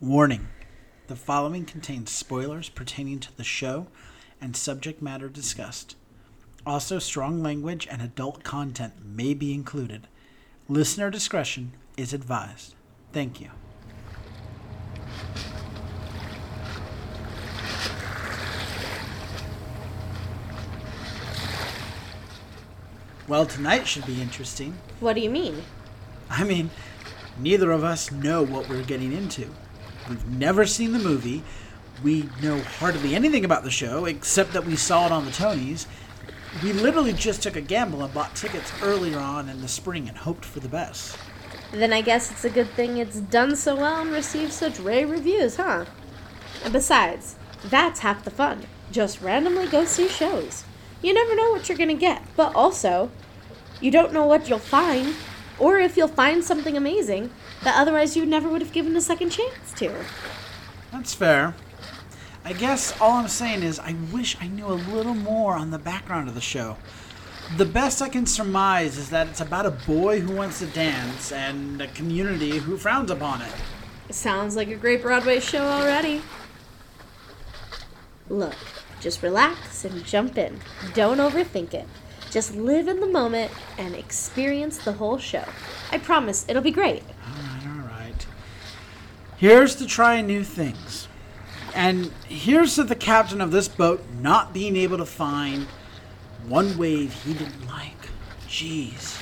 Warning the following contains spoilers pertaining to the show and subject matter discussed. Also, strong language and adult content may be included. Listener discretion is advised. Thank you. Well, tonight should be interesting. What do you mean? I mean, neither of us know what we're getting into. We've never seen the movie. We know hardly anything about the show except that we saw it on the Tonys. We literally just took a gamble and bought tickets earlier on in the spring and hoped for the best. Then I guess it's a good thing it's done so well and received such rave reviews, huh? And besides, that's half the fun. Just randomly go see shows. You never know what you're gonna get, but also, you don't know what you'll find, or if you'll find something amazing that otherwise you never would have given a second chance to. That's fair. I guess all I'm saying is I wish I knew a little more on the background of the show. The best I can surmise is that it's about a boy who wants to dance and a community who frowns upon it. Sounds like a great Broadway show already. Look, just relax and jump in. Don't overthink it. Just live in the moment and experience the whole show. I promise it'll be great. All right, all right. Here's to trying new things. And here's to the captain of this boat not being able to find one wave he didn't like. Jeez.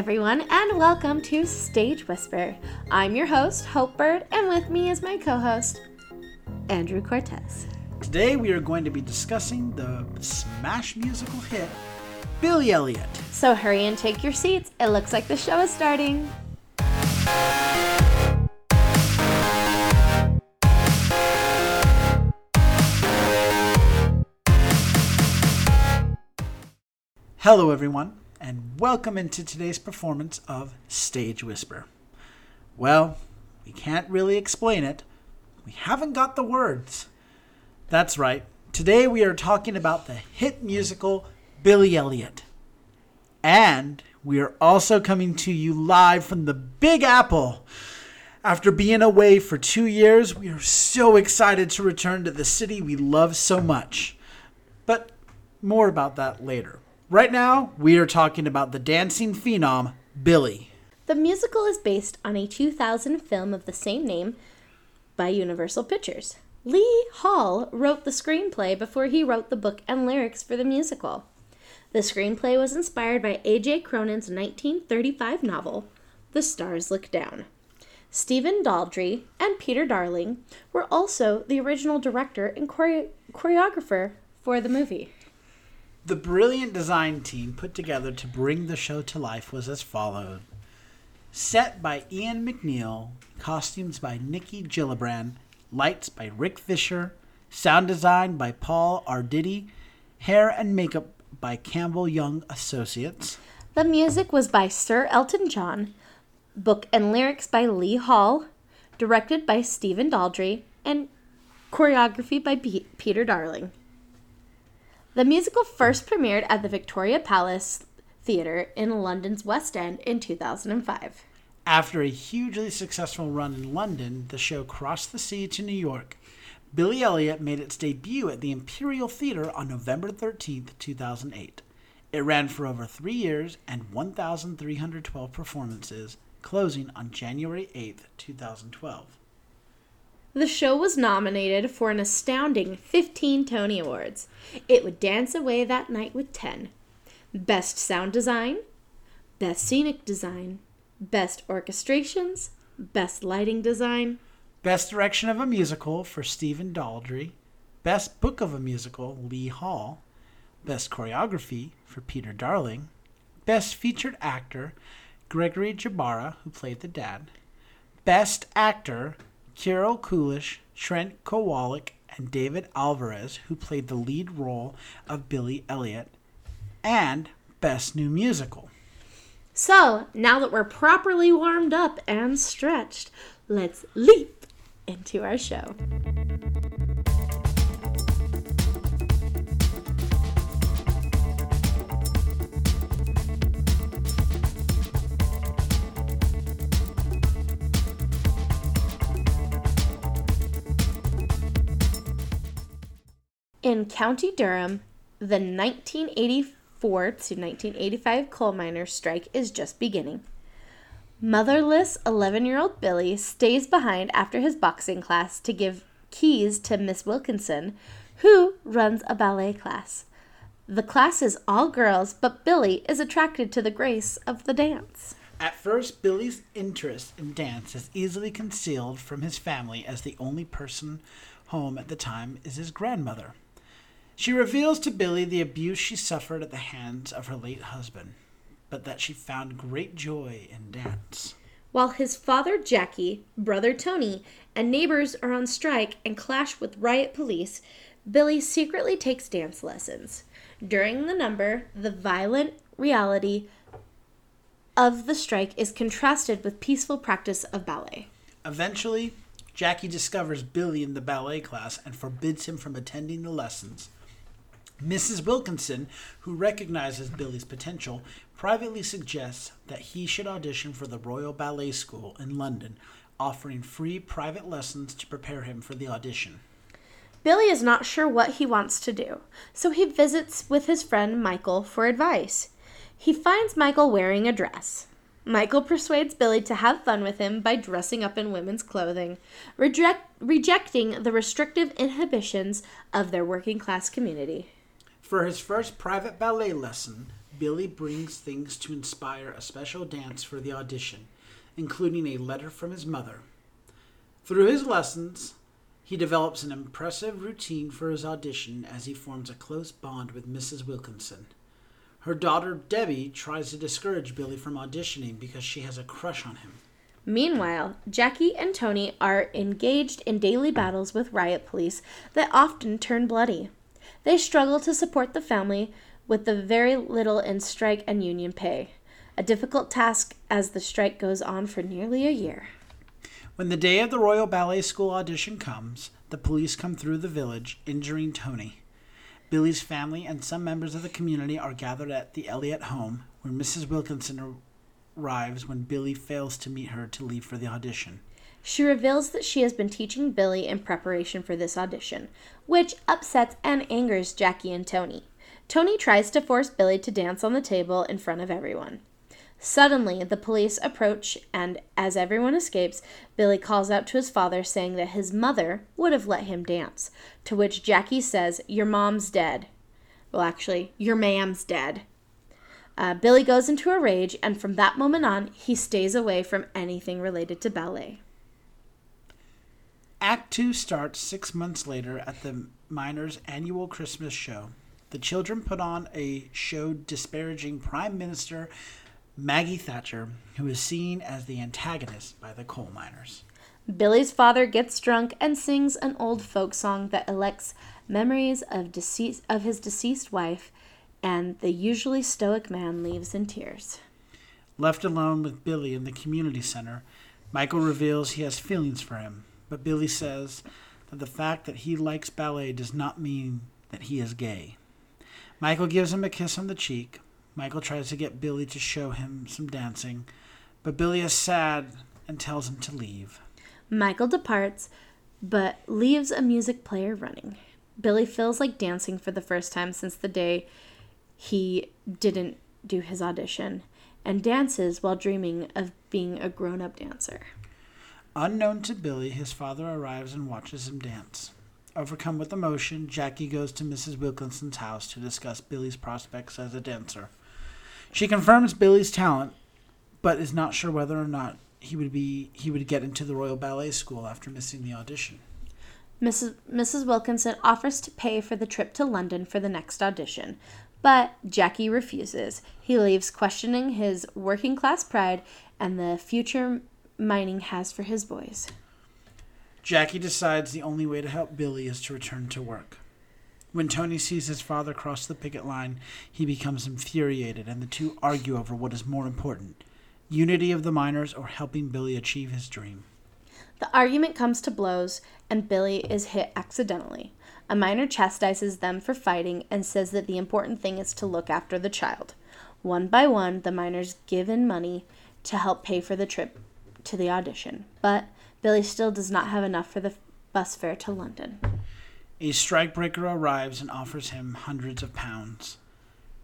Everyone, and welcome to Stage Whisper. I'm your host, Hope Bird, and with me is my co host, Andrew Cortez. Today we are going to be discussing the smash musical hit Billy Elliot. So hurry and take your seats. It looks like the show is starting. Hello, everyone, and welcome into today's performance of Stage Whisper. Well, we can't really explain it. We haven't got the words. That's right. Today we are talking about the hit musical Billy Elliot. And we are also coming to you live from the Big Apple. After being away for two years, we are so excited to return to the city we love so much. But more about that later. Right now, we are talking about the dancing phenom, Billy. The musical is based on a 2000 film of the same name by Universal Pictures. Lee Hall wrote the screenplay before he wrote the book and lyrics for the musical. The screenplay was inspired by A.J. Cronin's 1935 novel, The Stars Look Down. Stephen Daldry and Peter Darling were also the original director and chore- choreographer for the movie. The brilliant design team put together to bring the show to life was as follows Set by Ian MacNeil, costumes by Nicky Gillibrand, lights by Rick Fisher, sound design by Paul Arditi, hair and makeup by Campbell Young Associates. The music was by Sir Elton John, book and lyrics by Lee Hall, directed by Stephen Daldry, and choreography by P- Peter Darling. The musical first premiered at the Victoria Palace Theatre in London's West End in 2005. After a hugely successful run in London, the show crossed the sea to New York. Billy Elliot made its debut at the Imperial Theatre on November 13, 2008. It ran for over three years and 1,312 performances, closing on January 8, 2012. The show was nominated for an astounding 15 Tony Awards. It would dance away that night with 10 Best Sound Design, Best Scenic Design, Best Orchestrations, Best Lighting Design, Best Direction of a Musical for Stephen Daldry, Best Book of a Musical, Lee Hall, Best Choreography for Peter Darling, Best Featured Actor, Gregory Jbara, who played the dad, Best Actor, Kirill Kulish, Trent Kowalik, and David Alvarez, who played the lead role of Billy Elliot, and Best New Musical. So, now that we're properly warmed up and stretched, let's leap into our show. In County Durham, the 1984 to 1985 coal miners' strike is just beginning. Motherless 11 year old Billy stays behind after his boxing class to give keys to Miss Wilkinson, who runs a ballet class. The class is all girls, but Billy is attracted to the grace of the dance. At first, Billy's interest in dance is easily concealed from his family as the only person home at the time is his grandmother. She reveals to Billy the abuse she suffered at the hands of her late husband, but that she found great joy in dance. While his father Jackie, brother Tony, and neighbors are on strike and clash with riot police, Billy secretly takes dance lessons. During the number, the violent reality of the strike is contrasted with peaceful practice of ballet. Eventually, Jackie discovers Billy in the ballet class and forbids him from attending the lessons. Mrs. Wilkinson, who recognizes Billy's potential, privately suggests that he should audition for the Royal Ballet School in London, offering free private lessons to prepare him for the audition. Billy is not sure what he wants to do, so he visits with his friend Michael for advice. He finds Michael wearing a dress. Michael persuades Billy to have fun with him by dressing up in women's clothing, reject, rejecting the restrictive inhibitions of their working class community. For his first private ballet lesson, Billy brings things to inspire a special dance for the audition, including a letter from his mother. Through his lessons, he develops an impressive routine for his audition as he forms a close bond with Mrs. Wilkinson. Her daughter Debbie tries to discourage Billy from auditioning because she has a crush on him. Meanwhile, Jackie and Tony are engaged in daily battles with riot police that often turn bloody. They struggle to support the family with the very little in strike and union pay, a difficult task as the strike goes on for nearly a year. When the day of the Royal Ballet School audition comes, the police come through the village, injuring Tony. Billy's family and some members of the community are gathered at the Elliot home, where Mrs. Wilkinson arrives when Billy fails to meet her to leave for the audition. She reveals that she has been teaching Billy in preparation for this audition, which upsets and angers Jackie and Tony. Tony tries to force Billy to dance on the table in front of everyone. Suddenly, the police approach, and as everyone escapes, Billy calls out to his father saying that his mother would have let him dance. To which Jackie says, Your mom's dead. Well, actually, your mam's dead. Uh, Billy goes into a rage, and from that moment on, he stays away from anything related to ballet. Act Two starts six months later at the Miners' annual Christmas show. The children put on a show disparaging Prime Minister Maggie Thatcher, who is seen as the antagonist by the coal miners. Billy's father gets drunk and sings an old folk song that elects memories of, deceased, of his deceased wife, and the usually stoic man leaves in tears. Left alone with Billy in the community center, Michael reveals he has feelings for him, but Billy says that the fact that he likes ballet does not mean that he is gay. Michael gives him a kiss on the cheek. Michael tries to get Billy to show him some dancing, but Billy is sad and tells him to leave. Michael departs, but leaves a music player running. Billy feels like dancing for the first time since the day he didn't do his audition and dances while dreaming of being a grown up dancer. Unknown to Billy, his father arrives and watches him dance. Overcome with emotion, Jackie goes to Mrs. Wilkinson's house to discuss Billy's prospects as a dancer. She confirms Billy's talent, but is not sure whether or not he would be he would get into the Royal Ballet School after missing the audition. Mrs. Mrs. Wilkinson offers to pay for the trip to London for the next audition, but Jackie refuses. He leaves questioning his working class pride and the future mining has for his boys. Jackie decides the only way to help Billy is to return to work. When Tony sees his father cross the picket line, he becomes infuriated, and the two argue over what is more important unity of the miners or helping Billy achieve his dream. The argument comes to blows, and Billy is hit accidentally. A miner chastises them for fighting and says that the important thing is to look after the child. One by one, the miners give in money to help pay for the trip to the audition, but Billy still does not have enough for the bus fare to London. A strikebreaker arrives and offers him hundreds of pounds.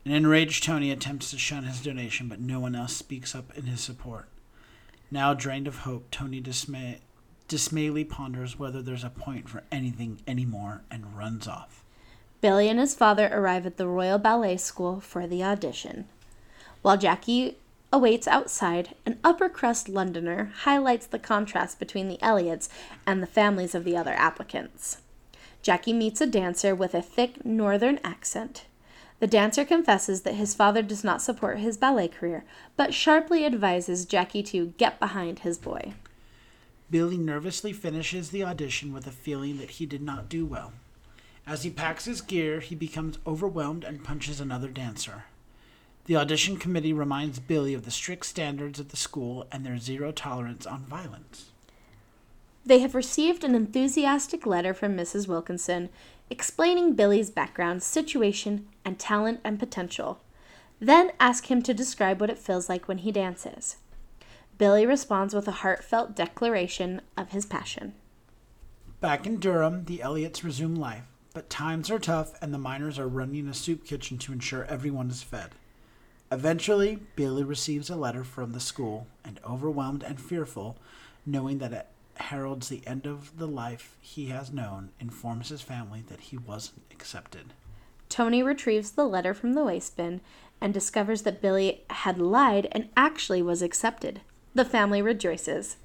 An enraged Tony attempts to shun his donation, but no one else speaks up in his support. Now drained of hope, Tony dismay, dismayly ponders whether there's a point for anything anymore and runs off. Billy and his father arrive at the Royal Ballet School for the audition. While Jackie awaits outside, an upper crust Londoner highlights the contrast between the Elliots and the families of the other applicants. Jackie meets a dancer with a thick northern accent. The dancer confesses that his father does not support his ballet career, but sharply advises Jackie to get behind his boy. Billy nervously finishes the audition with a feeling that he did not do well. As he packs his gear, he becomes overwhelmed and punches another dancer. The audition committee reminds Billy of the strict standards of the school and their zero tolerance on violence. They have received an enthusiastic letter from Mrs. Wilkinson explaining Billy's background, situation, and talent and potential. Then ask him to describe what it feels like when he dances. Billy responds with a heartfelt declaration of his passion. Back in Durham, the Elliots resume life, but times are tough and the miners are running a soup kitchen to ensure everyone is fed. Eventually, Billy receives a letter from the school, and overwhelmed and fearful, knowing that it heralds the end of the life he has known, informs his family that he wasn't accepted. Tony retrieves the letter from the waste bin and discovers that Billy had lied and actually was accepted. The family rejoices.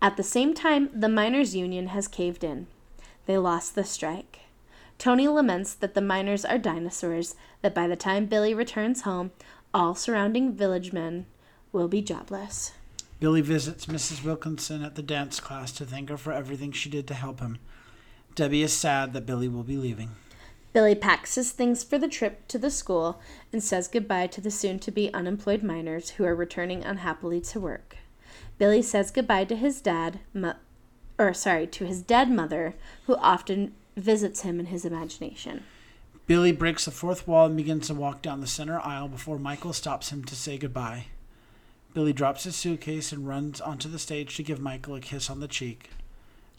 At the same time, the miners' union has caved in. They lost the strike. Tony laments that the miners are dinosaurs, that by the time Billy returns home, all surrounding village men will be jobless. Billy visits Mrs. Wilkinson at the dance class to thank her for everything she did to help him. Debbie is sad that Billy will be leaving. Billy packs his things for the trip to the school and says goodbye to the soon to be unemployed miners who are returning unhappily to work. Billy says goodbye to his dad, mo- or sorry, to his dead mother, who often visits him in his imagination. Billy breaks the fourth wall and begins to walk down the center aisle before Michael stops him to say goodbye. Billy drops his suitcase and runs onto the stage to give Michael a kiss on the cheek.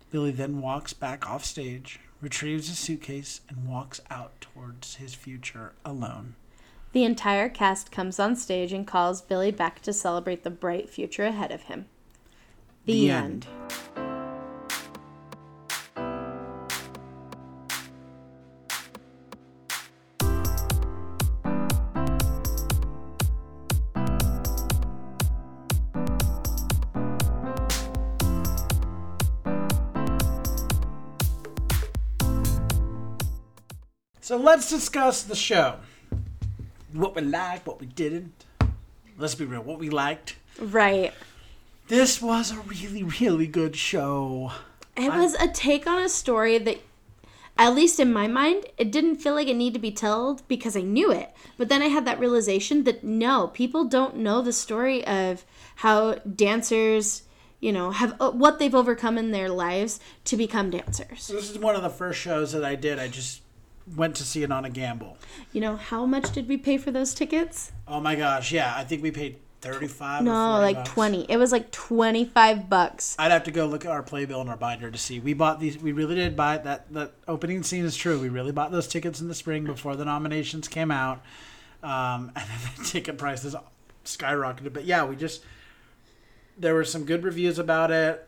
Billy then walks back off stage, retrieves his suitcase, and walks out towards his future alone. The entire cast comes on stage and calls Billy back to celebrate the bright future ahead of him. The, The end. end. Let's discuss the show. What we liked, what we didn't. Let's be real, what we liked. Right. This was a really, really good show. It was a take on a story that, at least in my mind, it didn't feel like it needed to be told because I knew it. But then I had that realization that no, people don't know the story of how dancers, you know, have uh, what they've overcome in their lives to become dancers. This is one of the first shows that I did. I just went to see it on a gamble. You know, how much did we pay for those tickets? Oh my gosh, yeah, I think we paid 35 No, 40 like bucks. 20. It was like 25 bucks. I'd have to go look at our playbill and our binder to see. We bought these. We really did buy that. That opening scene is true. We really bought those tickets in the spring before the nominations came out, um, and then the ticket prices skyrocketed. But yeah, we just there were some good reviews about it.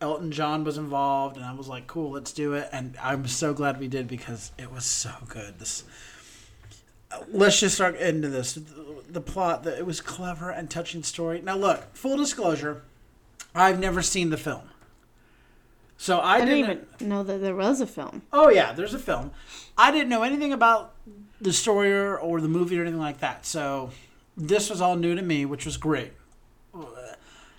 Elton John was involved, and I was like, "Cool, let's do it." And I'm so glad we did because it was so good. This. Let's just start into this. The, the plot, that it was clever and touching story. Now, look, full disclosure, I've never seen the film. So I, I didn't, didn't even know that there was a film. Oh yeah, there's a film. I didn't know anything about the story or, or the movie or anything like that. So this was all new to me, which was great.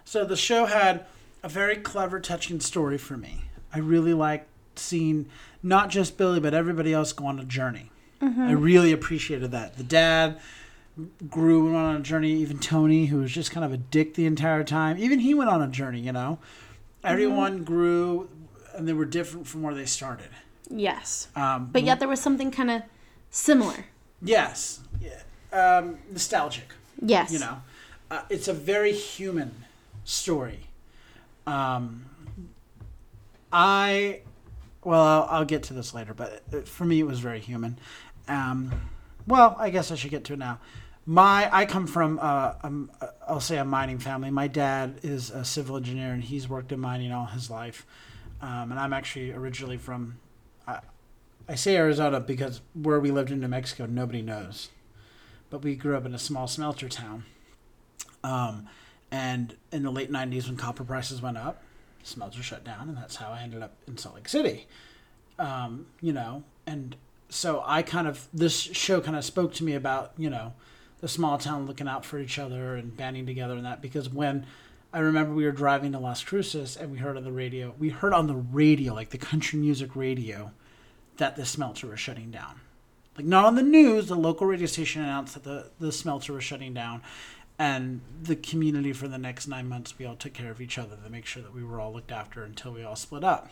So the show had a very clever, touching story for me. I really liked seeing not just Billy but everybody else go on a journey. I really appreciated that. The dad grew and went on a journey. Even Tony, who was just kind of a dick the entire time, even he went on a journey. You know, everyone grew, and they were different from where they started. Yes. Um, But yet there was something kind of similar. yes, yeah. um, nostalgic. Yes. You know, uh, it's a very human story. Um, I, well, I'll, I'll get to this later, but uh, for me, it was very human. Um, well, I guess I should get to it now. My, I come from, uh, uh, I'll say a mining family. My dad is a civil engineer, and he's worked in mining all his life. Um, and I'm actually originally from, I, I say Arizona because where we lived in New Mexico, nobody knows but we grew up in a small smelter town. Um, and in the late 90s, when copper prices went up, smelter shut down, and that's how I ended up in Salt Lake City. Um, you know, and so I kind of, this show kind of spoke to me about, you know, the small town looking out for each other and banding together and that, because when I remember we were driving to Las Cruces and we heard on the radio, we heard on the radio, like the country music radio, that the smelter was shutting down like not on the news the local radio station announced that the, the smelter was shutting down and the community for the next nine months we all took care of each other to make sure that we were all looked after until we all split up.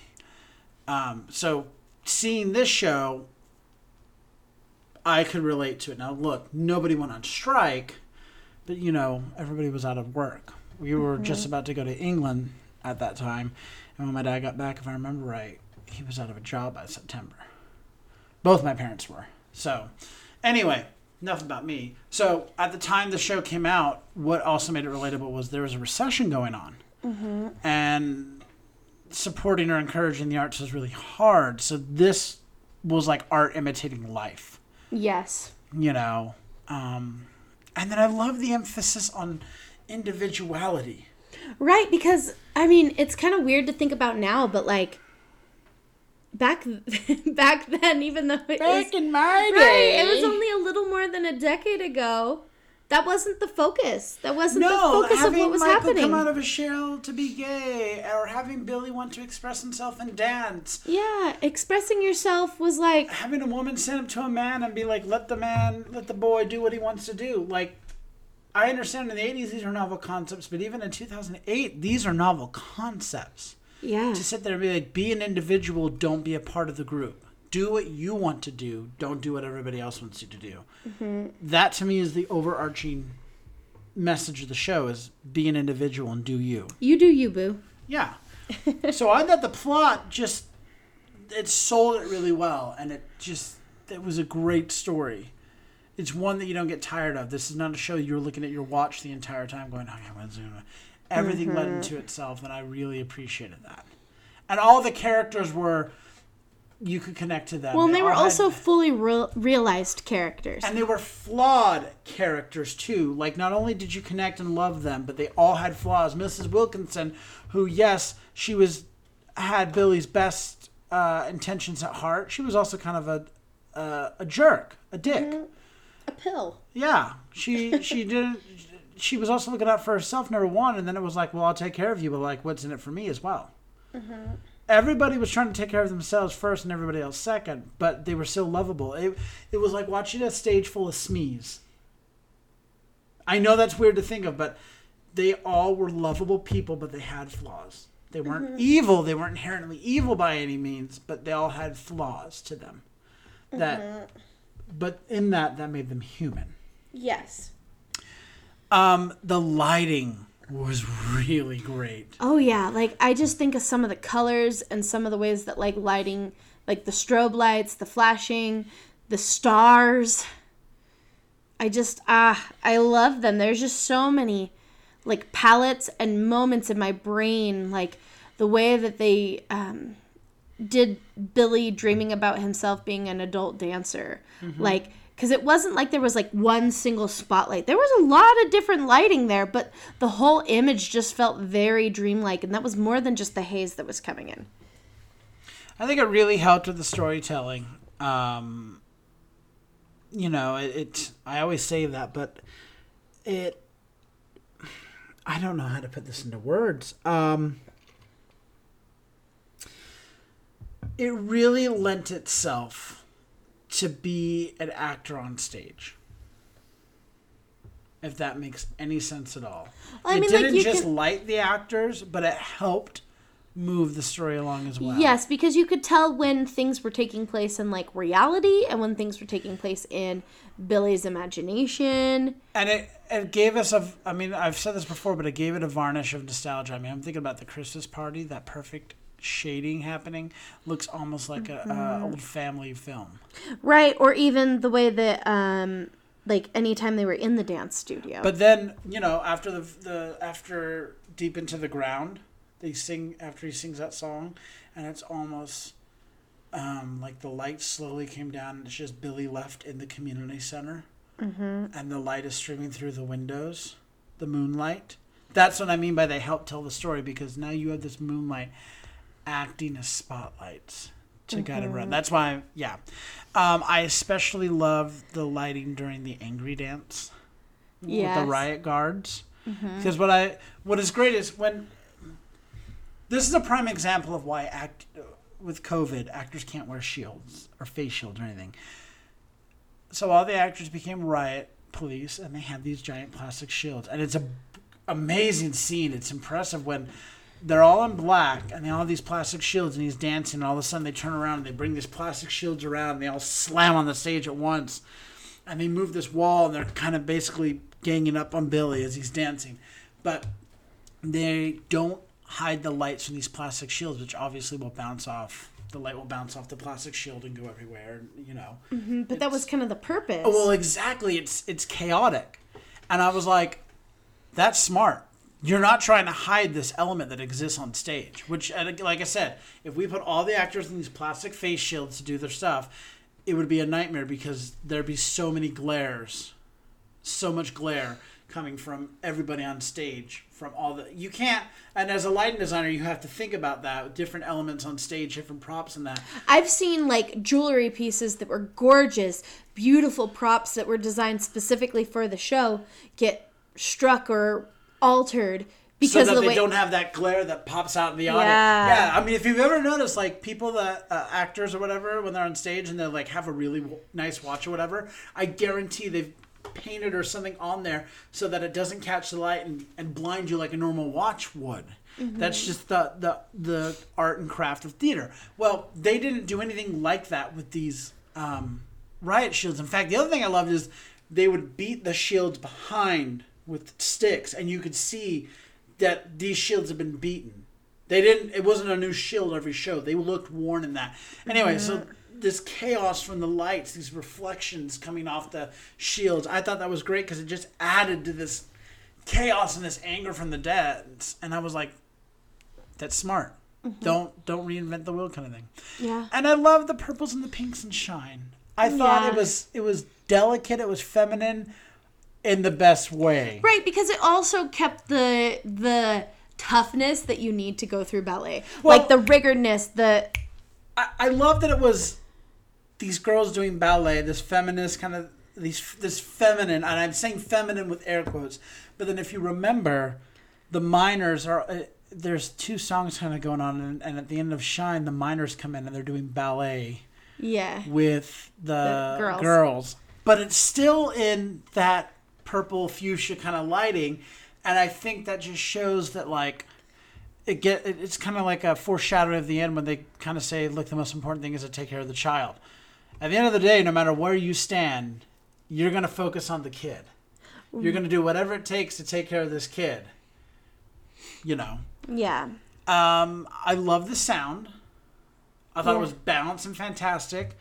Um, so seeing this show i could relate to it. Now look nobody went on strike but you know everybody was out of work. We were just about to go to england at that time and when my dad got back if i remember right he was out of a job by september. Both my parents were. So, anyway, enough about me. So, at the time the show came out, what also made it relatable was there was a recession going on. And supporting or encouraging the arts was really hard. So, this was like art imitating life, Yes. you know? Um, and then I love the emphasis on individuality. Right, because I mean, it's kind of weird to think about now, but like back back then, even though it was in my right, it was only a little more than a decade ago. That wasn't the focus. That wasn't no, the focus of what was Michael happening. come out of a shell to be gay, or having Billy want to express himself and dance, yeah, expressing yourself was like having a woman send him to a man and be like, "Let the man, let the boy do what he wants to do." Like, I understand in the '80s these are novel concepts, but even in 2008, these are novel concepts. yeah. To sit there and be like, "Be an individual, don't be a part of the group. Do what you want to do. Don't do what everybody else wants you to do." Mm-hmm. That to me is the overarching message of the show: is be an individual and do you. You do you, boo. Yeah. so I thought the plot just it sold it really well, and it just it was a great story. It's one that you don't get tired of. This is not a show you're looking at your watch the entire time, going, "Okay, when's it gonna-" Everything led mm-hmm. into itself, and I really appreciated that. And all the characters were you could connect to them. Well, and they were all had- also fully real realized characters. and they were flawed characters too. Like not only did you connect and love them, but they all had flaws. Mrs. Wilkinson, who yes, she was had Billy's best uh, intentions at heart. She was also kind of a uh, a jerk, a dick. a pill. Yeah, she she didn't. She was also looking out for herself, number one, and then it was like, well, I'll take care of you, but like, what's in it for me as well? Everybody was trying to take care of themselves first, and everybody else second, but they were still lovable. It it was like watching a stage full of smees. I know that's weird to think of, but they all were lovable people, but they had flaws. They weren't evil. They weren't inherently evil by any means, but they all had flaws to them. That, but in that, that made them human. Yes. Um, the lighting was really great. Oh yeah, like I just think of some of the colors and some of the ways that like lighting, like the strobe lights, the flashing, the stars. I just ah, I love them. There's just so many like palettes and moments in my brain, like the way that they um did Billy dreaming about himself being an adult dancer. Like because it wasn't like there was like one single spotlight. There was a lot of different lighting there, but the whole image just felt very dreamlike, and that was more than just the haze that was coming in. I think it really helped with the storytelling. Um, you know, it, it. I always say that, but it. I don't know how to put this into words. Um, it really lent itself to be an actor on stage. If that makes any sense at all. Well, I it mean, like, didn't you just can- light the actors, but it helped move the story along as well. Yes, because you could tell when things were taking place in like reality and when things were taking place in Billy's imagination. And it, it gave us a, I mean, I've said this before, but it gave it a varnish of nostalgia. I mean, I'm thinking about the Christmas party, that perfect shading happening looks almost like a, Mm-hmm. a old family film. Right, or even the way that um like anytime they were in the dance studio. But then, you know, after the the after deep into the ground, they sing after he sings that song, and it's almost um, like the light slowly came down, and it's just Billy left in the community center, mm-hmm. and the light is streaming through the windows, the moonlight. That's what I mean by they help tell the story because now you have this moonlight acting as spotlights to guide Mm-hmm. around. That's why, yeah. Um, I especially love the lighting during the angry dance with Yes. Mm-hmm. the riot guards. Because what I what is great is when this is a prime example of why act with COVID actors can't wear shields or face shields or anything. So all the actors became riot police, and they had these giant plastic shields, and it's a amazing scene. It's impressive when they're all in black and they all have these plastic shields and he's dancing and all of a sudden they turn around and they bring these plastic shields around and they all slam on the stage at once and they move this wall and they're kind of basically ganging up on Billy as he's dancing. But they don't hide the lights from these plastic shields, which obviously will bounce off. The light will bounce off the plastic shield and go everywhere, you know. Mm-hmm, but that was kind of the purpose. Well, exactly. It's it's chaotic, and I was like, "That's smart. You're not trying to hide this element that exists on stage." Which, like I said, if we put all the actors in these plastic face shields to do their stuff, it would be a nightmare because there'd be so many glares, so much glare coming from everybody on stage from all the you can't and as a lighting designer you have to think about that with different elements on stage different props and that I've seen like jewelry pieces that were gorgeous, beautiful props that were designed specifically for the show get struck or altered so because that of the they way don't have that glare that pops out in the audience. Yeah. Yeah, I mean, if you've ever noticed, like people that uh, actors or whatever, when they're on stage and they like have a really w- nice watch or whatever, I guarantee they've painted or something on there so that it doesn't catch the light and, and blind you like a normal watch would. That's just the, the the art and craft of theater. Well, they didn't do anything like that with these um, riot shields. In fact, the other thing I loved is they would beat the shields behind with sticks, and you could see that these shields have been beaten. They didn't. It wasn't a new shield every show. They looked worn in that. Anyway, so mm-hmm. this chaos from the lights, these reflections coming off the shields, I thought that was great because it just added to this chaos and this anger from the dead. And I was like, "That's smart. Mm-hmm. Don't don't reinvent the wheel, kind of thing." yeah. And I love the purples and the pinks and shine. I thought Yeah. it was it was delicate. It was feminine, in the best way. Right, because it also kept the the toughness that you need to go through ballet. Well- like the rigorness, the I, I love that it was these girls doing ballet, this feminist kind of these this feminine, and I'm saying feminine with air quotes. But then if you remember, the miners are uh, there's two songs kind of going on, and, and at the end of Shine, the miners come in and they're doing ballet yeah. with the, The girls. girls. But it's still in that purple fuchsia kind of lighting, and I think that just shows that like it get it's kind of like a foreshadowing of the end when they kind of say, "Look, the most important thing is to take care of the child." At the end of the day, no matter where you stand, you're gonna focus on the kid. You're gonna do whatever it takes to take care of this kid. You know. Yeah. Um, I love the sound. I thought Yeah. it was balanced and fantastic.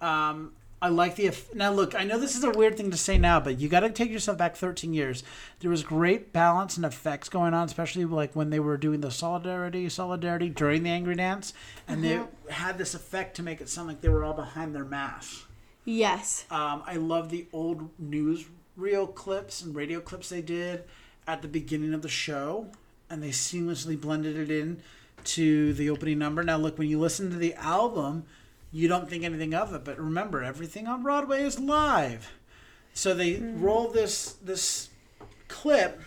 Um, I like the now. Look, I know this is a weird thing to say now, but you got to take yourself back 13 years. There was great balance and effects going on, especially like when they were doing the solidarity, solidarity during the angry dance, and they had this effect to make it sound like they were all behind their masks. Yes. Um, I love the old news reel clips and radio clips they did at the beginning of the show, and they seamlessly blended it in to the opening number. Now, look, when you listen to the album, you don't think anything of it, but remember, everything on Broadway is live. So they mm. roll this this clip,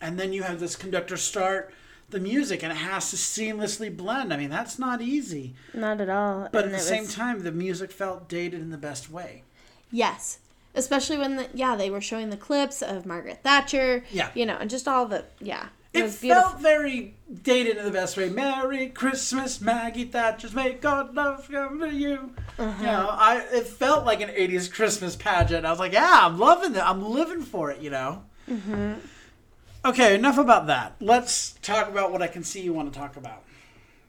and then you have this conductor start the music and it has to seamlessly blend. I mean, that's not easy. Not at all. But And at the same was- time, the music felt dated in the best way. Yes. Especially when the yeah, they were showing the clips of Margaret Thatcher. Yeah. You know, and just all the yeah. It, It felt very dated in the best way. Merry Christmas, Maggie Thatcher's Make God Love Come to You. Uh-huh. You know, I it felt like an '80s Christmas pageant. I was like, yeah, I'm loving it. I'm living for it. You know. Mm-hmm. Okay, enough about that. Let's talk about what I can see you want to talk about.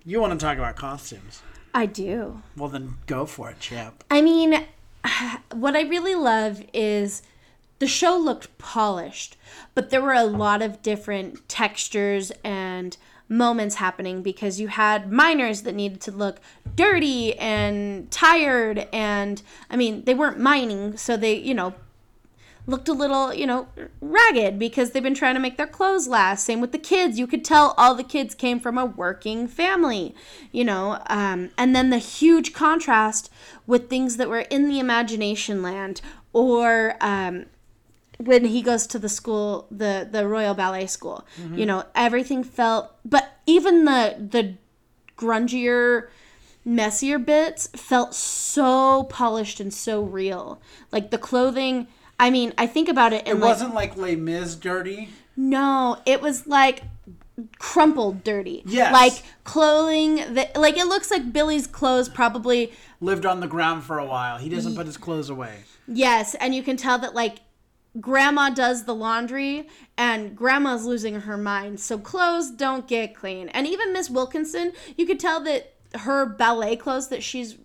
You want to talk about costumes. I do. Well, then go for it, champ. I mean, what I really love is the show looked polished, but there were a lot of different textures and moments happening because you had miners that needed to look dirty and tired and I mean, they weren't mining, so they, you know, looked a little, you know, ragged because they've been trying to make their clothes last. Same with the kids. You could tell all the kids came from a working family, you know. Um, and then the huge contrast with things that were in the imagination land or um, when he goes to the school, the the Royal Ballet School. You mm-hmm. know, everything felt, but even the the grungier messier bits felt so polished and so real. Like the clothing, I mean, I think about it and It like wasn't like Les Mis dirty. no, it was like crumpled dirty. Yes. Like clothing that like it looks like Billy's clothes probably Lived on the ground for a while. He doesn't put his clothes away. Yes, and you can tell that like grandma does the laundry and grandma's losing her mind. So clothes don't get clean. And even Miss Wilkinson, you could tell that her ballet clothes that she's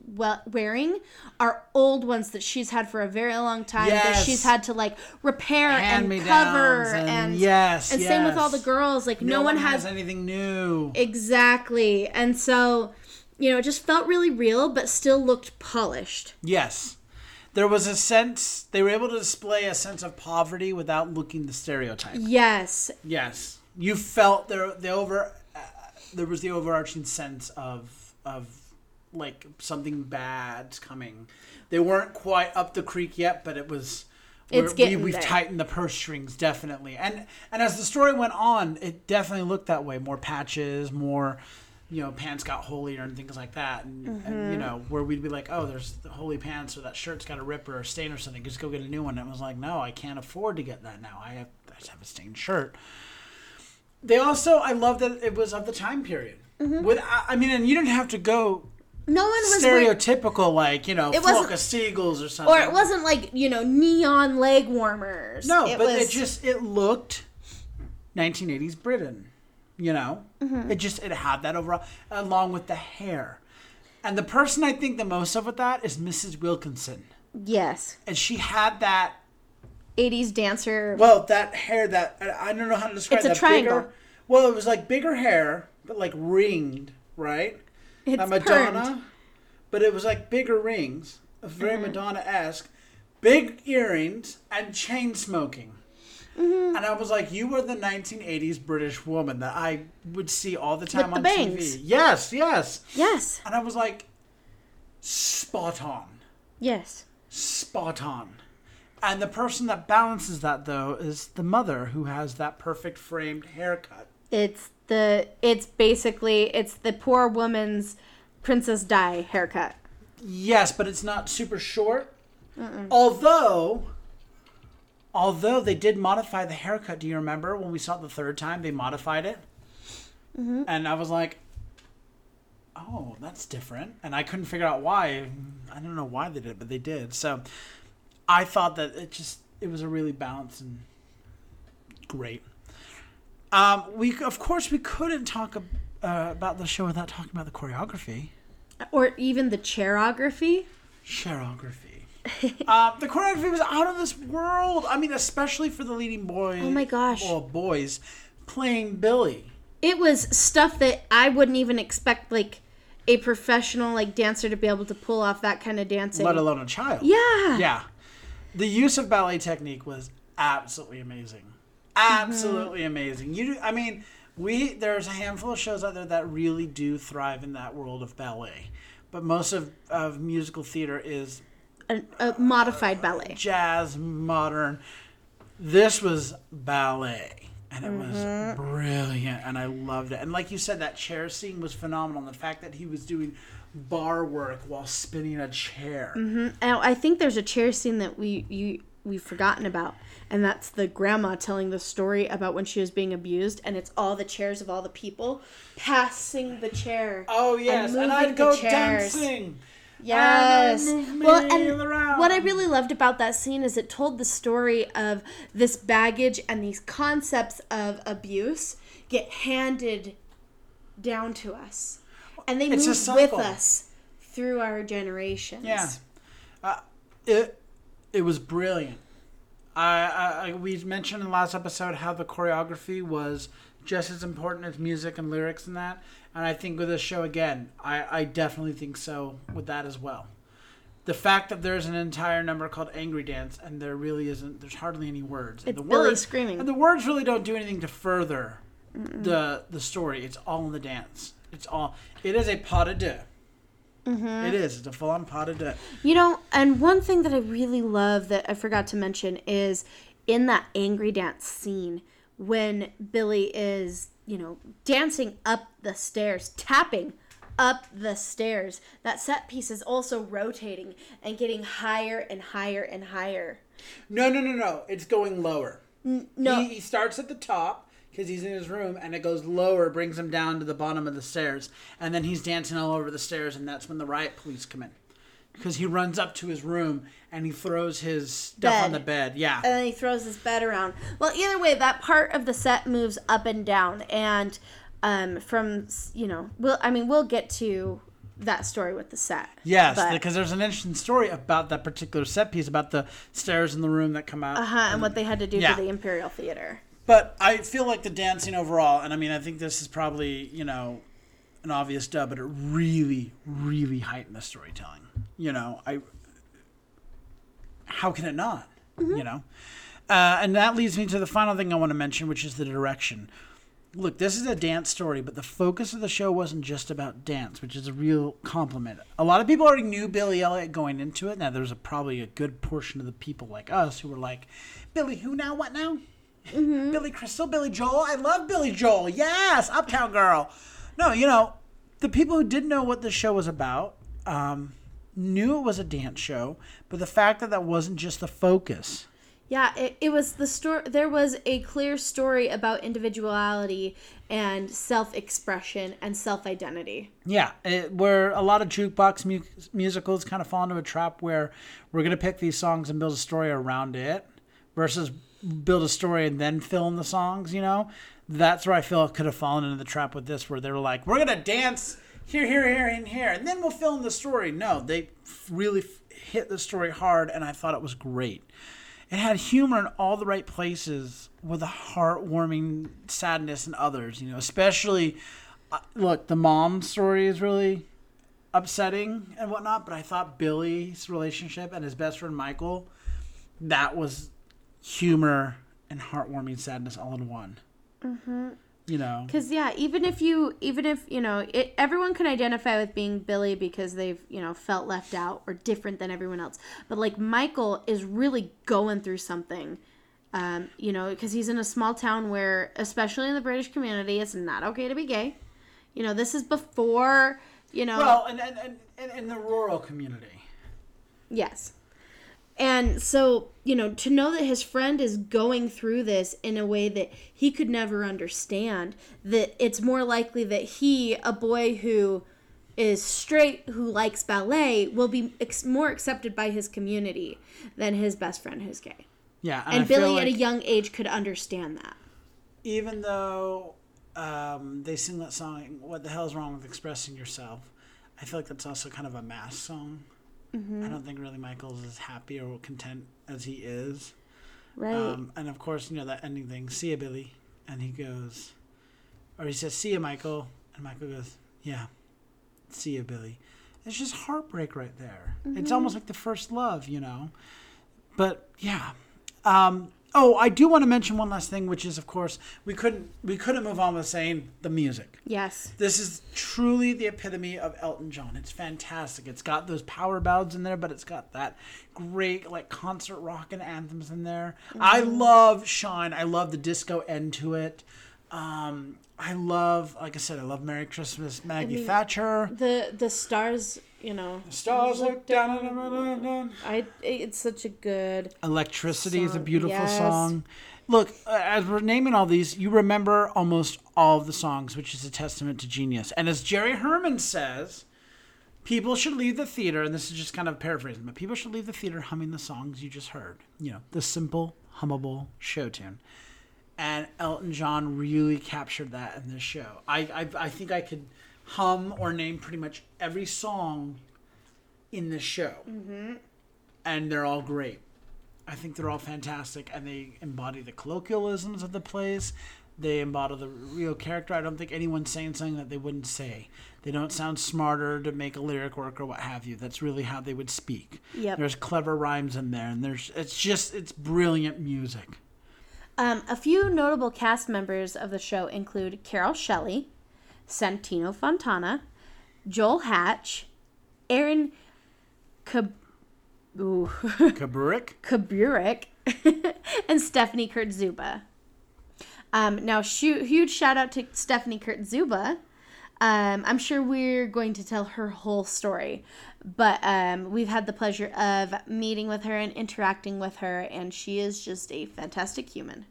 wearing are old ones that she's had for a very long time that she's had to like repair and cover and- and yes, and same with all the girls like no, one has anything new. exactly and so you know it just felt really real but still looked polished Yes. There was a sense, they were able to display a sense of poverty without looking the stereotype. yes Yes. You felt there, the over, uh, there was the overarching sense of, of like something bad's coming. They weren't quite up the creek yet, but it was. It's getting we, we've there. tightened the purse strings definitely, and and as the story went on, it definitely looked that way. More patches, more, you know, pants got holier and things like that, and, and Mm-hmm. you know where we'd be like, oh, there's the holy pants, or that shirt's got a rip or a stain or something. Just go get a new one. And it was like, no, I can't afford to get that now. I have I just have a stained shirt. They also, I love that it was of the time period. Mm-hmm. With, I mean, and you didn't have to go no one was wearing- stereotypical like you know It flock of seagulls or something. or it wasn't like you know neon leg warmers. No, it but was, it just it looked 1980s Britain. You know, Mm-hmm. it just it had that overall along with the hair. And the person I think the most of with that is Mrs. Wilkinson, yes, and she had that '80s dancer. well that hair that I don't know how to describe It's a that triangle. Bigger, well, it was like bigger hair, but like ringed, right? it's a Madonna, permed. but it was like bigger rings, very Mm-hmm. Madonna esque, big earrings, and chain smoking. Mm-hmm. And I was like, you were the 1980s British woman that I would see all the time With on the bangs. TV. Yes, yes. Yes, And I was like, spot on, yes, spot on. And the person that balances that though is the mother who has that perfect framed haircut. it's the it's basically it's the poor woman's Princess Di haircut. Yes, but it's not super short. Although, although they did modify the haircut. Do you remember when we saw it the third time? They modified it, and I was like, "Oh, that's different." And I couldn't figure out why. I don't know why they did, it, but they did. So, I thought that it just it was a really balanced and great. Um, we of course we couldn't talk ab- uh, about the show without talking about the choreography. Or even the chairography. Choreography. Um, the choreography was out of this world. I mean, especially for the leading boy. Oh my gosh. Well, boys playing Billy. It was stuff that I wouldn't even expect like a professional like dancer to be able to pull off that kind of dancing. let alone a child. yeah. Yeah. The use of ballet technique was absolutely amazing. Absolutely amazing. You, do- I mean, we there's a handful of shows out there that really do thrive in that world of ballet, but most of, of musical theater is A, a modified ballet. jazz, modern. This was ballet, and it was mm-hmm. brilliant, and I loved it. And like you said, that chair scene was phenomenal. And the fact that he was doing bar work while spinning a chair. Mm-hmm. And I think there's a chair scene that we you we've forgotten about, and that's the grandma telling the story about when she was being abused, and it's all the chairs of all the people passing the chair. Oh yes, and, moving I'd go chairs. dancing. Yes. And Well, and around. what I really loved about that scene is it told the story of this baggage and these concepts of abuse get handed down to us, and they It's move with us through our generations. Yeah, uh, it it was brilliant. I, I, I we mentioned in the last episode how the choreography was just as important as music and lyrics and that, and I think with this show again, I, I definitely think so with that as well. The fact that there's an entire number called Angry Dance and there really isn't, there's hardly any words. And It's the Billy words, screaming. And the words really don't do anything to further the the story. It's all in the dance. It's all. It is a pas de deux. Mm-hmm. It is. It's a full on pas de deux. You know, and one thing that I really love that I forgot to mention is in that angry dance scene when Billy is, you know, dancing up the stairs, tapping up the stairs. That set piece is also rotating and getting higher and higher and higher. No, no, no, no. It's going lower. No, He, he starts at the top because he's in his room, and it goes lower, brings him down to the bottom of the stairs, and then he's dancing all over the stairs, and that's when the riot police come in. Because he runs up to his room and he throws his stuff on the bed. Yeah. and then he throws his bed around. Well, either way, that part of the set moves up and down, and um, from you know, we'll I mean, we'll get to that story with the set. Yes, but- because there's an interesting story about that particular set piece, about the stairs in the room that come out. Uh-huh, and what they had to do Yeah. for the Imperial Theater. But I feel like the dancing overall, and I mean, I think this is probably, you know, an obvious dub, but it really, really heightened the storytelling. You know, I. How can it not? You know? Uh, and that leads me to the final thing I want to mention, which is the direction. Look, this is a dance story, but the focus of the show wasn't just about dance, which is a real compliment. A lot of people already knew Billy Elliot going into it. Now, there's a, probably a good portion of the people like us who were like, Billy, who now? What now? Billy Crystal, Billy Joel. I love Billy Joel. Yes, Uptown Girl. No, you know, the people who didn't know what the show was about um, knew it was a dance show, but the fact that that wasn't just the focus. Yeah, it, it was the story. There was a clear story about individuality and self-expression and self-identity. Yeah, it, where a lot of jukebox mu- musicals kind of fall into a trap where we're going to pick these songs and build a story around it versus build a story and then fill in the songs, you know? That's where I feel it could have fallen into the trap with this, where they were like, we're going to dance here, here, here, and here, and then we'll fill in the story. No, they really hit the story hard, and I thought it was great. It had humor in all the right places with a heartwarming sadness in others, you know, especially uh, look, the mom story is really upsetting and whatnot, but I thought Billy's relationship and his best friend Michael, that was humor and heartwarming sadness all in one. Mm-hmm. You know, Because yeah, even if you, even if you know, it, everyone can identify with being Billy because they've you know felt left out or different than everyone else. But like Michael is really going through something. Um, you know, because he's in a small town where, especially in the British community, it's not okay to be gay. You know, this is before, you know. well, and and, and, and in the rural community. Yes. And so, you know, to know that his friend is going through this in a way that he could never understand, that it's more likely that he, a boy who is straight, who likes ballet, will be ex- more accepted by his community than his best friend who's gay. Yeah, And feel Billy at a young age could understand that. even though um, they sing that song, "What the hell is wrong with expressing yourself?" I feel like that's also kind of a mass song. Mm-hmm. I don't think really Michael's as happy or content as he is. Right. Um, and of course, you know that ending thing. See ya, Billy, and he goes, or he says, "See ya, Michael," and Michael goes, "Yeah, see ya, Billy." It's just heartbreak right there. It's almost like the first love, you know. But yeah, um, oh, I do want to mention one last thing, which is, of course, we couldn't we couldn't move on with saying the music. Yes. This is truly the epitome of Elton John. It's fantastic. It's got those power ballads in there, but it's got that great like concert rock and anthems in there. I love Shine. I love the disco end to it. Um, I love, like I said, I love Merry Christmas, Maggie mean- Thatcher. The the stars, you know, Stars look down on the I it's such a good Electricity is a beautiful yes. song. Look, uh, as we're naming all these, you remember almost all of the songs, which is a testament to genius. And as Jerry Herman says, people should leave the theater, and this is just kind of paraphrasing, but people should leave the theater humming the songs you just heard. You know, the simple, hummable show tune. And Elton John really captured that in this show. I, I, I think I could hum or name pretty much every song in this show. Mm-hmm. And they're all great. I think they're all fantastic, and they embody the colloquialisms of the place. They embody the real character. I don't think anyone's saying something that they wouldn't say. They don't sound smarter to make a lyric work or what have you. That's really how they would speak. Yep. There's clever rhymes in there, and there's it's just it's brilliant music. Um, a few notable cast members of the show include Carole Shelley, Santino Fontana, Joel Hatch, Aaron Kab- Ooh. Kaburick. Kaburick, and Stephanie Kurtzuba. Um, now, huge shout out to Stephanie Kurtzuba. Um, I'm sure we're going to tell her whole story, but um, we've had the pleasure of meeting with her and interacting with her, and she is just a fantastic human.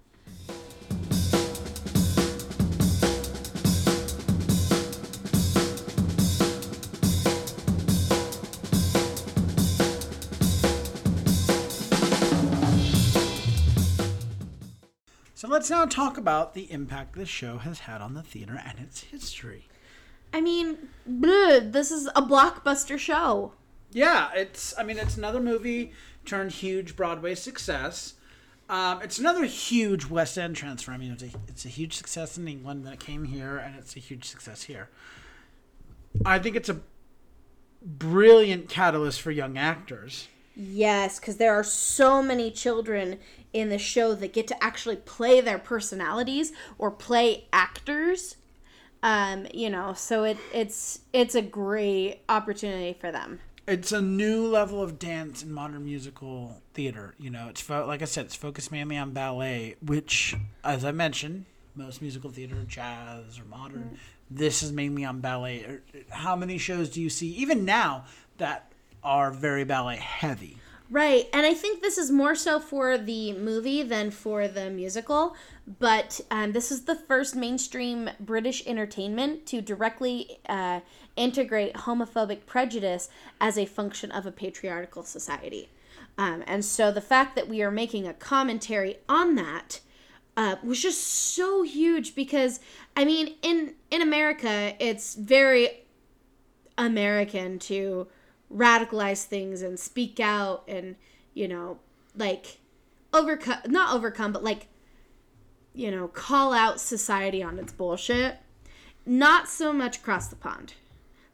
Let's now talk about the impact this show has had on the theater and its history. I mean, bleh, this is a blockbuster show. Yeah, it's. I mean, it's another movie turned huge Broadway success. Um, it's another huge West End transfer. I mean, it's a, it's a huge success in England, then it came here, and it's a huge success here. I think it's a brilliant catalyst for young actors. Yes, because there are so many children in the show that get to actually play their personalities or play actors. Um, you know, so it it's it's a great opportunity for them. It's a new level of dance in modern musical theater. You know, it's fo- like I said, it's focused mainly on ballet, which, as I mentioned, most musical theater, jazz or modern. This is mainly on ballet. Er, How many shows do you see, even now, that are very ballet heavy? Right, and I think this is more so for the movie than for the musical. But um, this is the first mainstream British entertainment to directly uh, integrate homophobic prejudice as a function of a patriarchal society. Um, and so the fact that we are making a commentary on that uh, was just so huge because, I mean, in in America, it's very American to radicalize things and speak out and you know like overcome not overcome but like you know call out society on its bullshit not so much across the pond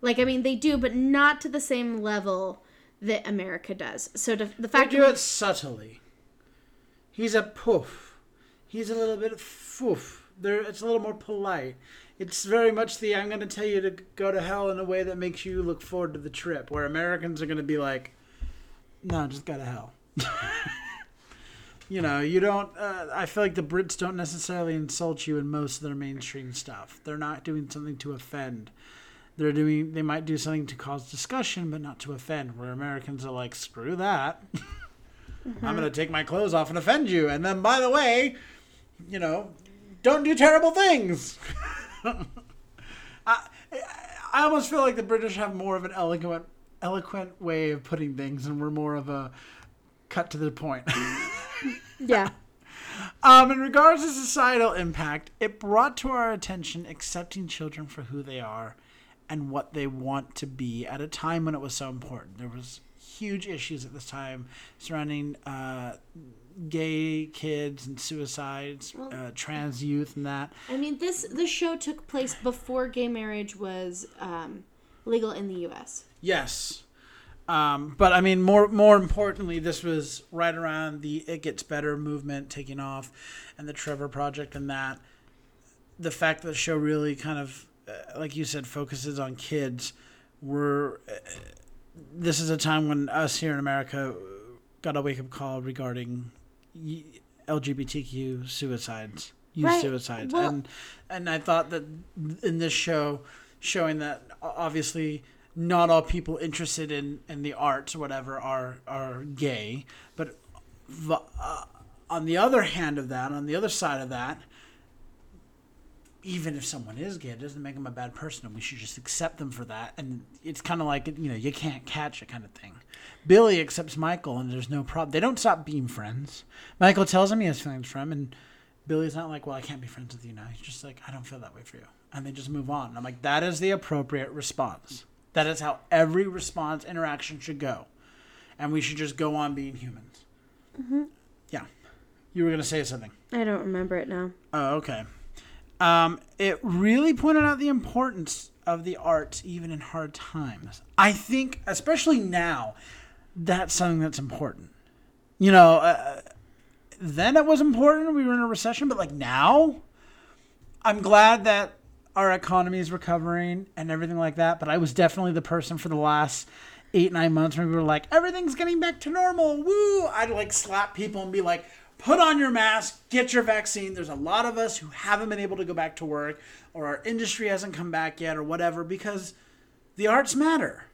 like i mean they do but not to the same level that america does so to, the They fact do that it subtly. He's a poof. He's a little bit foof. There, it's a little more polite. It's very much the I'm going to tell you to go to hell in a way that makes you look forward to the trip. Where Americans are going to be like, no, just go to hell. you know, you don't. Uh, I feel like the Brits don't necessarily insult you in most of their mainstream stuff. They're not doing something to offend. They're doing. They might do something to cause discussion, but not to offend. Where Americans are like, screw that. I'm going to take my clothes off and offend you. And then, by the way, you know, don't do terrible things. I, I almost feel like the British have more of an eloquent, eloquent way of putting things, and we're more of a cut to the point. yeah um, in regards to societal impact, it brought to our attention accepting children for who they are and what they want to be at a time when it was so important. There was huge issues at this time surrounding uh, gay kids and suicides, uh, trans youth, and that. i mean this this show took place before gay marriage was um, legal in the us Yes. Um, but I mean, more more importantly, this was right around the "It Gets Better" movement taking off, and the Trevor Project, and that the fact that the show really kind of, uh, like you said, focuses on kids. We're uh, this is a time when us here in America got a wake up call regarding LGBTQ suicides, youth Right. suicides, Well- and and I thought that in this show, showing that obviously not all people interested in, in the arts or whatever are are gay, but uh, on the other hand of that, on the other side of that, even if someone is gay, it doesn't make them a bad person, and we should just accept them for that. And it's kind of like you know you can't catch it kind of thing. Billy accepts Michael, and there's no problem. They don't stop being friends. Michael tells him he has feelings for him, and Billy's not like, "Well, I can't be friends with you now." He's just like, "I don't feel that way for you," and they just move on. And I'm like, that is the appropriate response. That is how every response interaction should go, and we should just go on being humans. Yeah, you were gonna say something. I don't remember it now. Oh, okay. Um, it really pointed out the importance of the arts even in hard times. I think, especially now, that's something that's important. You know, uh, then it was important. We were in a recession, but like now, I'm glad that our economy is recovering and everything like that. But I was definitely the person for the last eight, nine months when we were like, everything's getting back to normal. Woo! I'd like slap people and be like, put on your mask, get your vaccine. There's a lot of us who haven't been able to go back to work or our industry hasn't come back yet or whatever because the arts matter.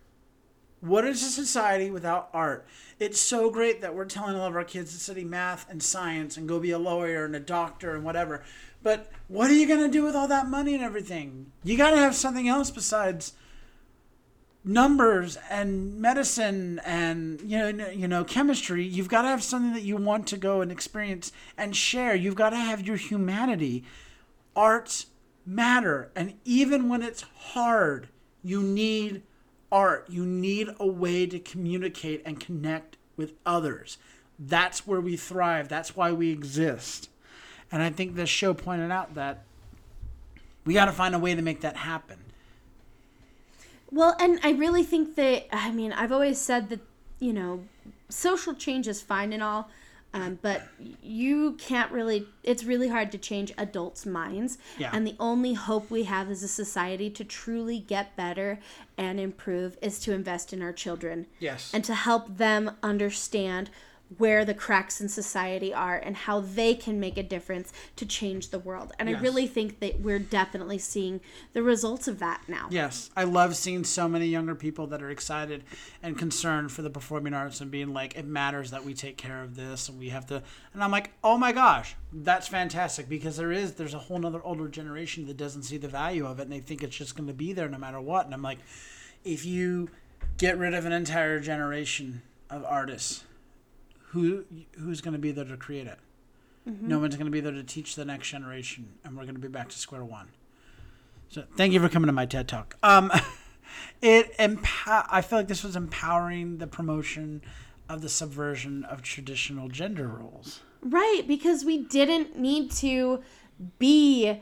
What is a society without art? It's so great that we're telling all of our kids to study math and science and go be a lawyer and a doctor and whatever. But what are you going to do with all that money and everything? You got to have something else besides numbers and medicine and you know you know chemistry. You've got to have something that you want to go and experience and share. You've got to have your humanity. Arts matter and even when it's hard, you need art. You need a way to communicate and connect with others. That's where we thrive. That's why we exist. And I think this show pointed out that we got to find a way to make that happen. Well, and I really think that I mean I've always said that you know social change is fine and all, um, but you can't really. It's really hard to change adults' minds, Yeah. and the only hope we have as a society to truly get better and improve is to invest in our children. Yes. and to help them understand where the cracks in society are and how they can make a difference to change the world. And Yes. I really think that we're definitely seeing the results of that now. Yes, I love seeing so many younger people that are excited and concerned for the performing arts and being like, it matters that we take care of this and we have to. And I'm like, oh my gosh, that's fantastic because there is there's a whole nother older generation that doesn't see the value of it and they think it's just going to be there no matter what. And I'm like, if you get rid of an entire generation of artists, who who's going to be there to create it? No one's going to be there to teach the next generation, and we're going to be back to square one. So thank you for coming to my TED talk. Um, it empower. I feel like this was empowering the promotion of the subversion of traditional gender roles. Right, because we didn't need to be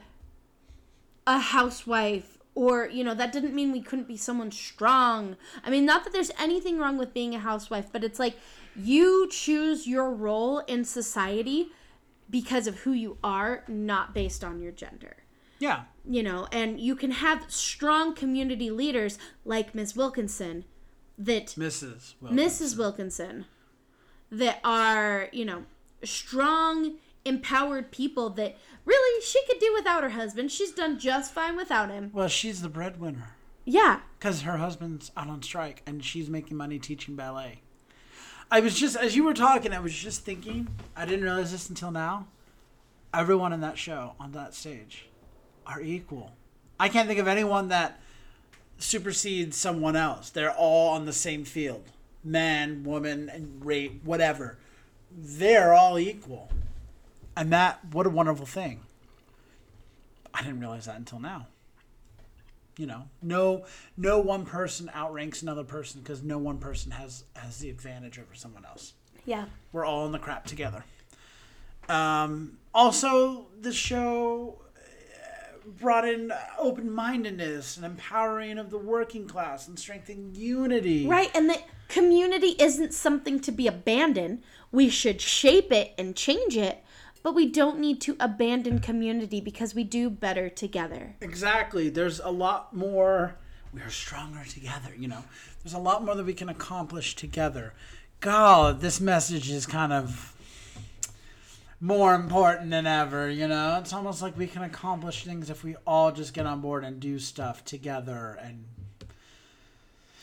a housewife or, you know, that didn't mean we couldn't be someone strong. I mean, not that there's anything wrong with being a housewife, but it's like you choose your role in society because of who you are, not based on your gender. Yeah, You know, and you can have strong community leaders like Miss Wilkinson that Mrs. Wilkins. Mrs. Wilkinson that are, you know, strong, empowered people that really she could do without her husband. She's done just fine without him. Well, she's the breadwinner Yeah. because her husband's out on strike and she's making money teaching ballet. I was just as you were talking, I was just thinking. I didn't realize this until now. Everyone in that show on that stage are equal. I can't think of anyone that supersedes someone else. They're all on the same field. Man, woman, and rape, whatever. They're all equal. And that what a wonderful thing. I didn't realize that until now. You know, no no one person outranks another person because no one person has has the advantage over someone else. Yeah. We're all in the crap together. Um, also, the show uh, brought in open mindedness and empowering of the working class and strengthening unity. Right, and the community isn't something to be abandoned. We should shape it and change it, but we don't need to abandon community because we do better together. Exactly. There's a lot more. We are stronger together, you know. There's a lot more that we can accomplish together. God, this message is kind of more important than ever, you know? It's almost like we can accomplish things if we all just get on board and do stuff together. And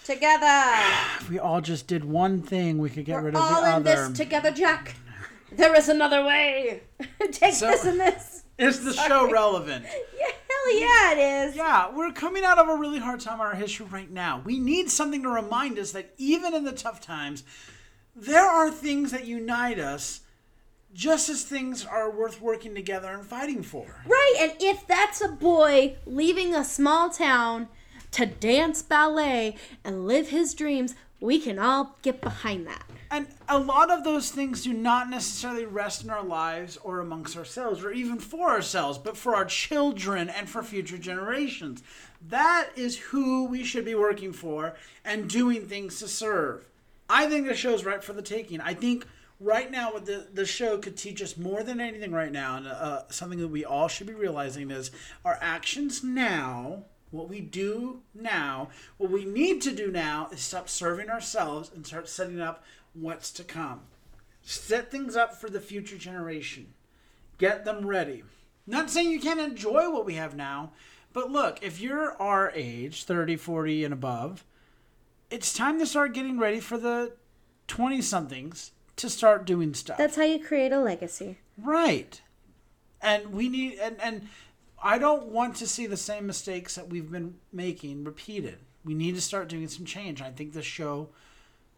Together. if we all just did one thing, we could get rid of the other. All in this together, Jack. There is another way. Take So- this and this. is the show relevant? Yeah, hell yeah, it is. Yeah, we're coming out of a really hard time in our history right now. We need something to remind us that even in the tough times, there are things that unite us just as things are worth working together and fighting for. Right, and if that's a boy leaving a small town to dance ballet and live his dreams, we can all get behind that. And a lot of those things do not necessarily rest in our lives or amongst ourselves or even for ourselves, but for our children and for future generations. That is who we should be working for and doing things to serve. I think the show's right for the taking. I think right now what the, the show could teach us more than anything right now, and uh, something that we all should be realizing is our actions now what we do now, what we need to do now is stop serving ourselves and start setting up what's to come. Set things up for the future generation. Get them ready. Not saying you can't enjoy what we have now, but look, if you're our age, 30, 40 and above, it's time to start getting ready for the 20 somethings to start doing stuff. That's how you create a legacy. Right. And we need and and I don't want to see the same mistakes that we've been making repeated. We need to start doing some change. I think the show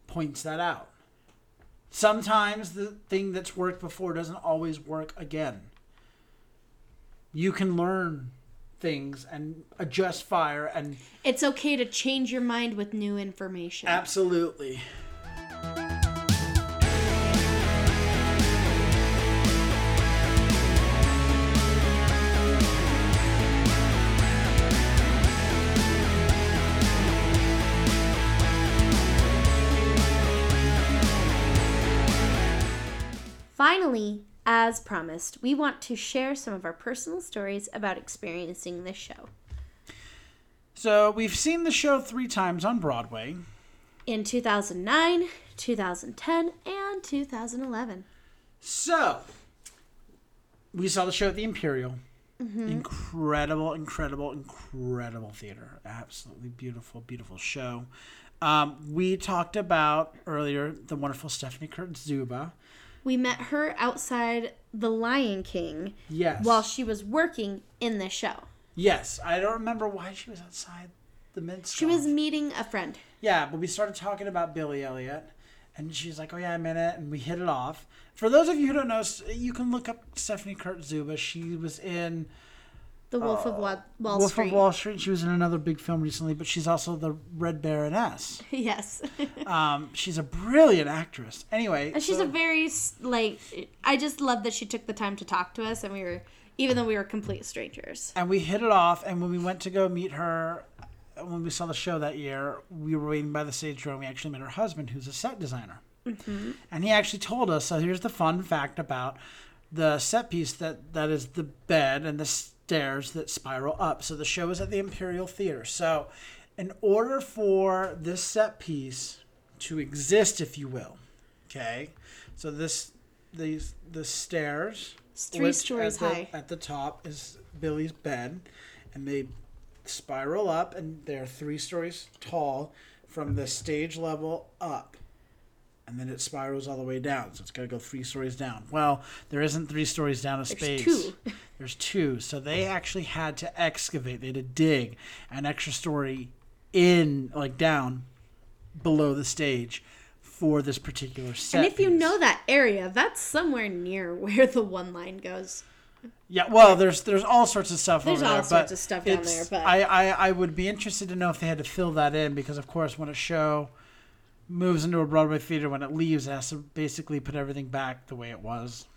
points that out. Sometimes the thing that's worked before doesn't always work again. You can learn things and adjust fire and It's okay to change your mind with new information. absolutely Finally, as promised, we want to share some of our personal stories about experiencing this show. So we've seen the show three times on Broadway. In 2009, 2010, and 2011. So, we saw the show at the Imperial. Incredible, incredible, incredible theater. Absolutely beautiful, beautiful show. Um, we talked about earlier the wonderful Stephanie Kurtzuba. We met her outside The Lion King Yes. while she was working in the show. yes. I don't remember why she was outside the Minskoff. She was meeting a friend. Yeah, but we started talking about Billy Elliot, and she's like, "Oh yeah, I'm in it," and we hit it off. For those of you who don't know, you can look up Stephanie Kurtzuba. She was in The Wolf of Wall, Wall Uh, Wolf Street. of Wall Street. She was in another big film recently, but she's also the Red Baroness. yes. Um, she's a brilliant actress. Anyway, and she's so- a very, like, I just love that she took the time to talk to us, and we were, even though we were complete strangers. and we hit it off. And when we went to go meet her, uh, when we saw the show that year, we were waiting by the stage door. and We actually met her husband, who's a set designer, mm-hmm. and he actually told us. So here's the fun fact about the set piece that that is the bed and the stairs that spiral up. So the show is at the Imperial Theater. So in order for this set piece to exist, if you will, okay, so this these the stairs It's three stories at the, high. At the top is Billy's bed, and they spiral up, and they're three stories tall from the stage level up. And then it spirals all the way down, so it's got to go three stories down. Well, there isn't three stories down a space. two. There's two. So they actually had to excavate. They had to dig an extra story in, like down, below the stage, for this particular set. And if you piece. know that area, that's somewhere near where the one line goes. Yeah, well, there's there's all sorts of stuff There's over there. all sorts but of stuff down there, but- I, I I would be interested to know if they had to fill that in because, of course, when a show moves into a Broadway theater, when it leaves, it has to basically put everything back the way it was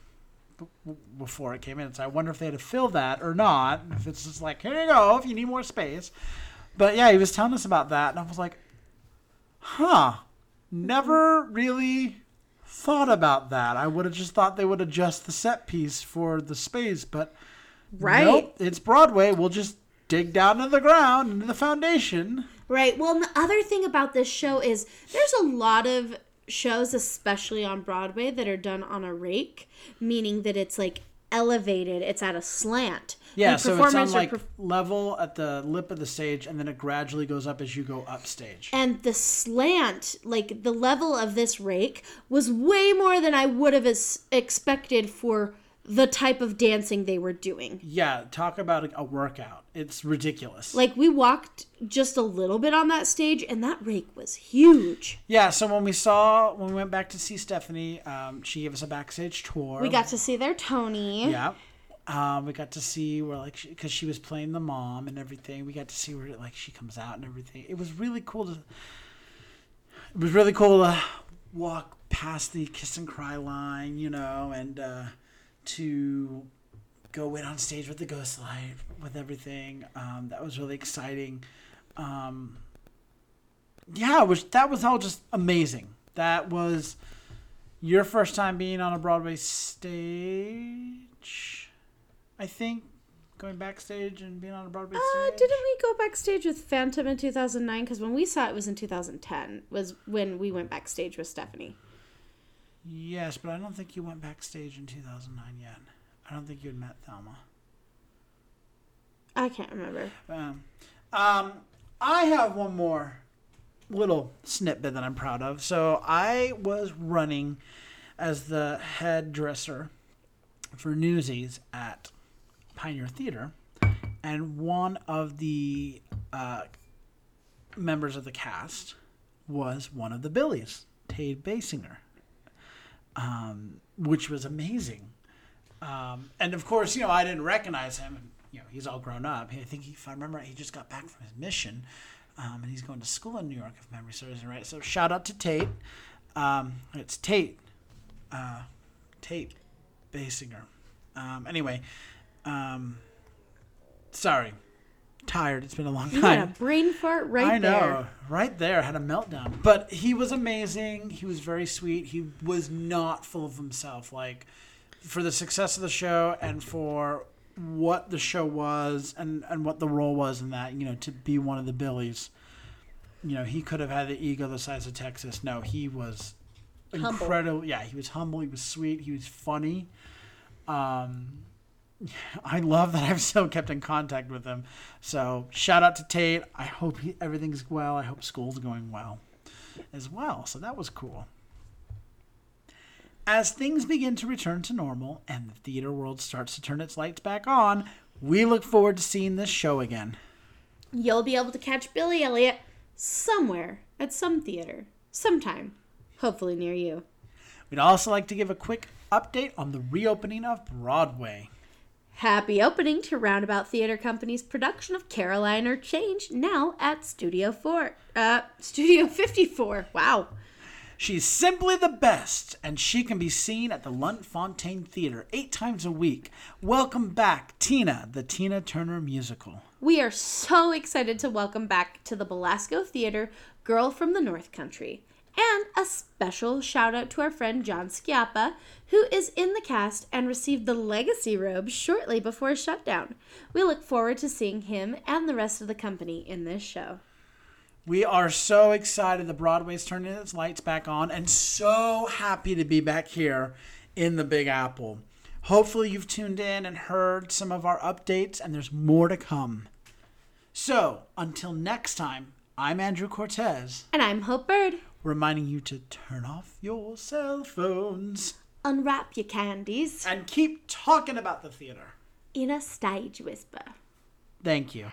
before it came in. So I wonder if they had to fill that or not. If it's just like, here you go, if you need more space. But yeah, he was telling us about that, and I was like, huh, never really thought about that. I would have just thought they would adjust the set piece for the space, but Right. nope, it's Broadway. We'll just dig down into the ground, into the foundation. Right. Well, and the other thing about this show is there's a lot of shows, especially on Broadway, that are done on a rake, meaning that it's like elevated, it's at a slant. Yeah, Like, so it's on like perf- level at the lip of the stage, and then it gradually goes up as you go upstage. and the slant, like the level of this rake, was way more than I would have expected for the type of dancing they were doing. Yeah, talk about a, workout. It's ridiculous. Like we walked just a little bit on that stage, and that rake was huge. yeah, so when we saw when we went back to see Stephanie, um, she gave us a backstage tour. We got to see their Tony. yeah. Um, we got to see where like because she, was playing the mom and everything. We got to see where like she comes out and everything. It was really cool to. It was really cool to walk past the kiss and cry line, you know, and uh, to go in on stage with the ghost light with everything. Um, that was really exciting. Um, yeah, it was that was all just amazing. That was your first time being on a Broadway stage, I think. Going backstage and being on a Broadway Uh, stage. didn't we go backstage with Phantom in 2009? Because when we saw it was in 2010, was when we went backstage with Stephanie. Yes, but I don't think you went backstage in 2009 yet. I don't think you had met Thelma. I can't remember. Um, um, I have one more little snippet that I'm proud of. So I was running as the head dresser for Newsies at Pioneer Theater, and one of the uh, members of the cast was one of the Billies, Tade Biesinger, um, which was amazing. Um, and of course, you know, I didn't recognize him. You know, he's all grown up. I think, he, if I remember, right, he just got back from his mission, um, and he's going to school in New York, if memory serves me right. So shout out to Tate. Um, it's Tate, uh, Tate Biesinger. Um, anyway, um, sorry, tired. It's been a long You had a time. brain fart right there. I know, there. right there, had a meltdown. But he was amazing. He was very sweet. He was not full of himself. Like for the success of the show and for what the show was and and what the role was in that, you know, to be one of the Billies. You know, he could have had the ego the size of Texas. No, he was Humble. incredible. Yeah, he was humble. He was sweet. He was funny. Um, I love that I've still kept in contact with him. So shout out to Tate. I hope he, everything's well. I hope school's going well as well. So that was cool. As things begin to return to normal and the theater world starts to turn its lights back on, we look forward to seeing this show again. You'll be able to catch Billy Elliot somewhere at some theater, sometime, hopefully near you. We'd also like to give a quick update on the reopening of Broadway. Happy opening to Roundabout Theater Company's production of Caroline or Change now at Studio 4. Uh, Studio 54. Wow. She's simply the best, and she can be seen at the Lunt-Fontanne Theater eight times a week. Welcome back, Tina, the Tina Turner musical. We are so excited to welcome back to the Belasco Theater Girl from the North Country. And a special shout out to our friend John Schiappa, who is in the cast and received the legacy robe shortly before shutdown. We look forward to seeing him and the rest of the company in this show. We are so excited the Broadway's turning its lights back on and so happy to be back here in the Big Apple. Hopefully, you've tuned in and heard some of our updates, and there's more to come. So, until next time, I'm Andrew Cortez, And I'm Hope Bird. Reminding you to turn off your cell phones Unwrap your candies and keep talking about the theater. in a stage whisper. Thank you.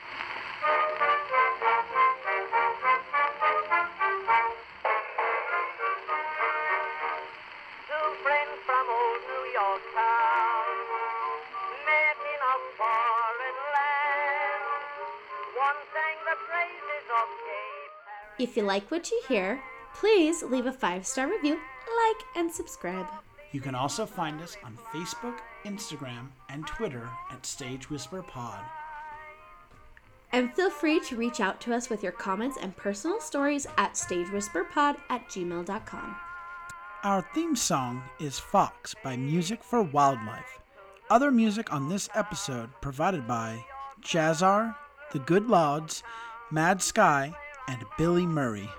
Two friends from old New York town met in a foreign land. One sang the praises of gay Paris. If you like what you hear, please leave a five star review, like, and subscribe. You can also find us on Facebook, Instagram, and Twitter at Stage Whisper Pod. And feel free to reach out to us with your comments and personal stories at stagewhisperpod at gmail.com. Our theme song is Fox by Music for Wildlife. Other music on this episode provided by Jazzar, The Good Lauds, Mad Sky, and Billy Murray.